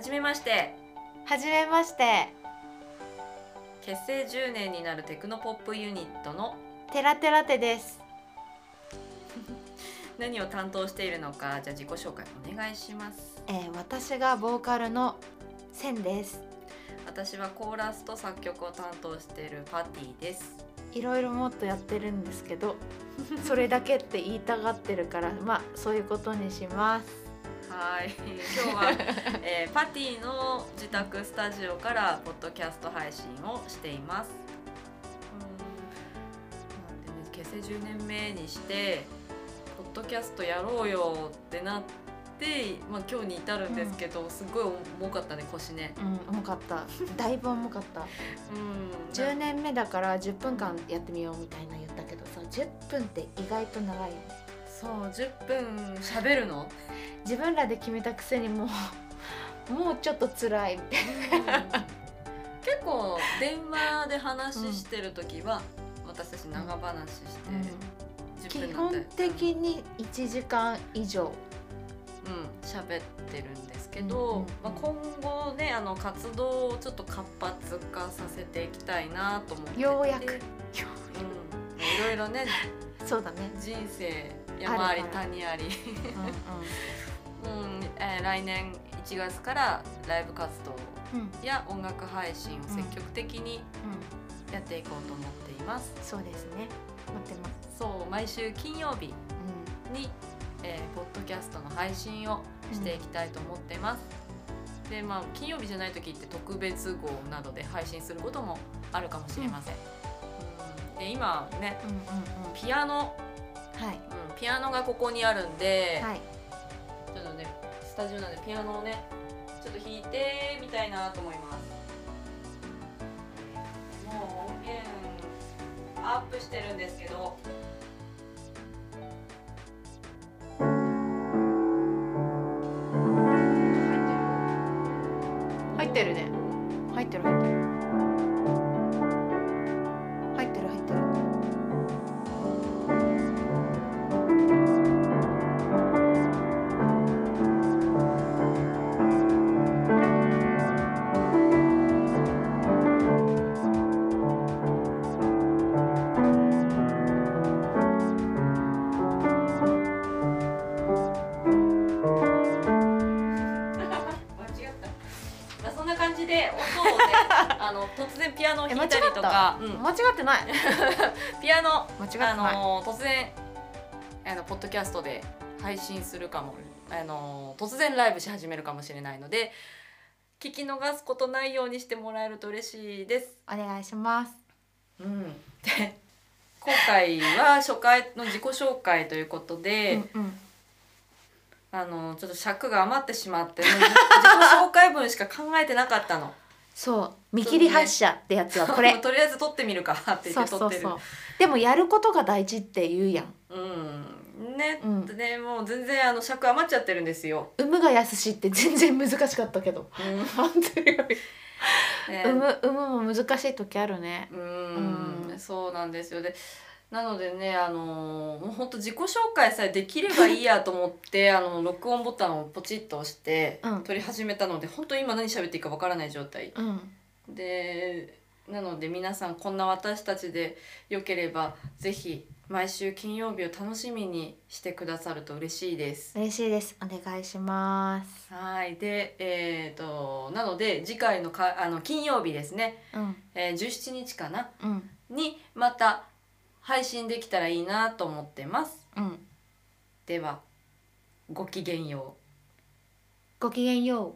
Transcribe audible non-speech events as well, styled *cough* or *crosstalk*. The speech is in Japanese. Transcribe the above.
はじめまして。はじめまして。結成10年になるテクノポップユニットの。テラテラテです。*laughs* 何を担当しているのかじゃあ自己紹介お願いします。えー、私がボーカルのセンです。私はコーラスと作曲を担当しているパティです。いろいろもっとやってるんですけど *laughs* それだけって言いたがってるからまあそういうことにしますはい。今日は、えーパティの自宅スタジオからポッドキャスト配信をしています。うん。結成10年目にしてポッドキャストやろうよってなって、まあ、今日に至るんですけど、すごい重かったね腰ね。うん重かった。だいぶ重かった。うん。10年目だから10分間やってみようみたいな言ったけどさ10分って意外と長いよね。そう10分喋るの？自分らで決めたくせにもう *laughs* もうちょっと辛いみたい結構電話で話してる時は、私たち長話してな、10基本的に1時間以上。うん。喋ってるんですけど、うんうんうん。まあ、今後ねあの活動をちょっと活発化させていきたいなと思ってて。ようやく。うん、いろいろね *laughs* そうだね。人生山あり谷あり、うんうんえー来年1月からライブ活動うん。うんや音楽配信を積極的にうん。やっていこうと思っています。そうですね。待ってます。そう毎週金曜日うに、えーポッドキャストの配信をしていきたいと思っています。でまあ金曜日じゃない時って特別号などで配信することもあるかもしれません。うん。で今ねんうんうんうん。ピアノ、はい。うん、ピアノがここにあるんで、はいタジオなんでピアノをねちょっと弾いてみたいなと思います。もう音源アップしてるんですけど。入ってるね入ってる入ってるね。あの突然ピアノをえ弾いたりとか、うん。間違ってない？*laughs* ピアノ間違ってない。あの突然あのポッドキャストで配信するかも。あの突然ライブし始めるかもしれないので聞き逃すことないようにしてもらえると嬉しいです。お願いします。うん、で今回は初回の自己紹介ということで、うんうん。あのちょっと尺が余ってしまってもう自己しか考えてなかったの。そう。見切り発車ってやつはこもれうとりあえず撮ってみるかって言って撮ってる。でもやることが大事って言うやん。うん、ね、うん。でもう全然あの尺余っちゃってるんですよ。産むがやすしって全然難しかったけど。うん。*laughs* 本当に。ね。産む産むも難しい時あるね。うん。うん。そうなんですよ。でなのでねあのもう本当自己紹介さえできればいいやと思って *laughs* あの録音ボタンをポチッと押してうん。撮り始めたので本当今何喋っていいかわからない状態。うん。でなので皆さんこんな私たちでよければぜひ毎週金曜日を楽しみにしてくださると嬉しいです。嬉しいです。お願いします。はい。でえー、となので次回のかあの金曜日ですね、うん。えー、17日かな？うん。にまた配信できたらいいなと思ってます。うんではごきげんよう。ごきげんよう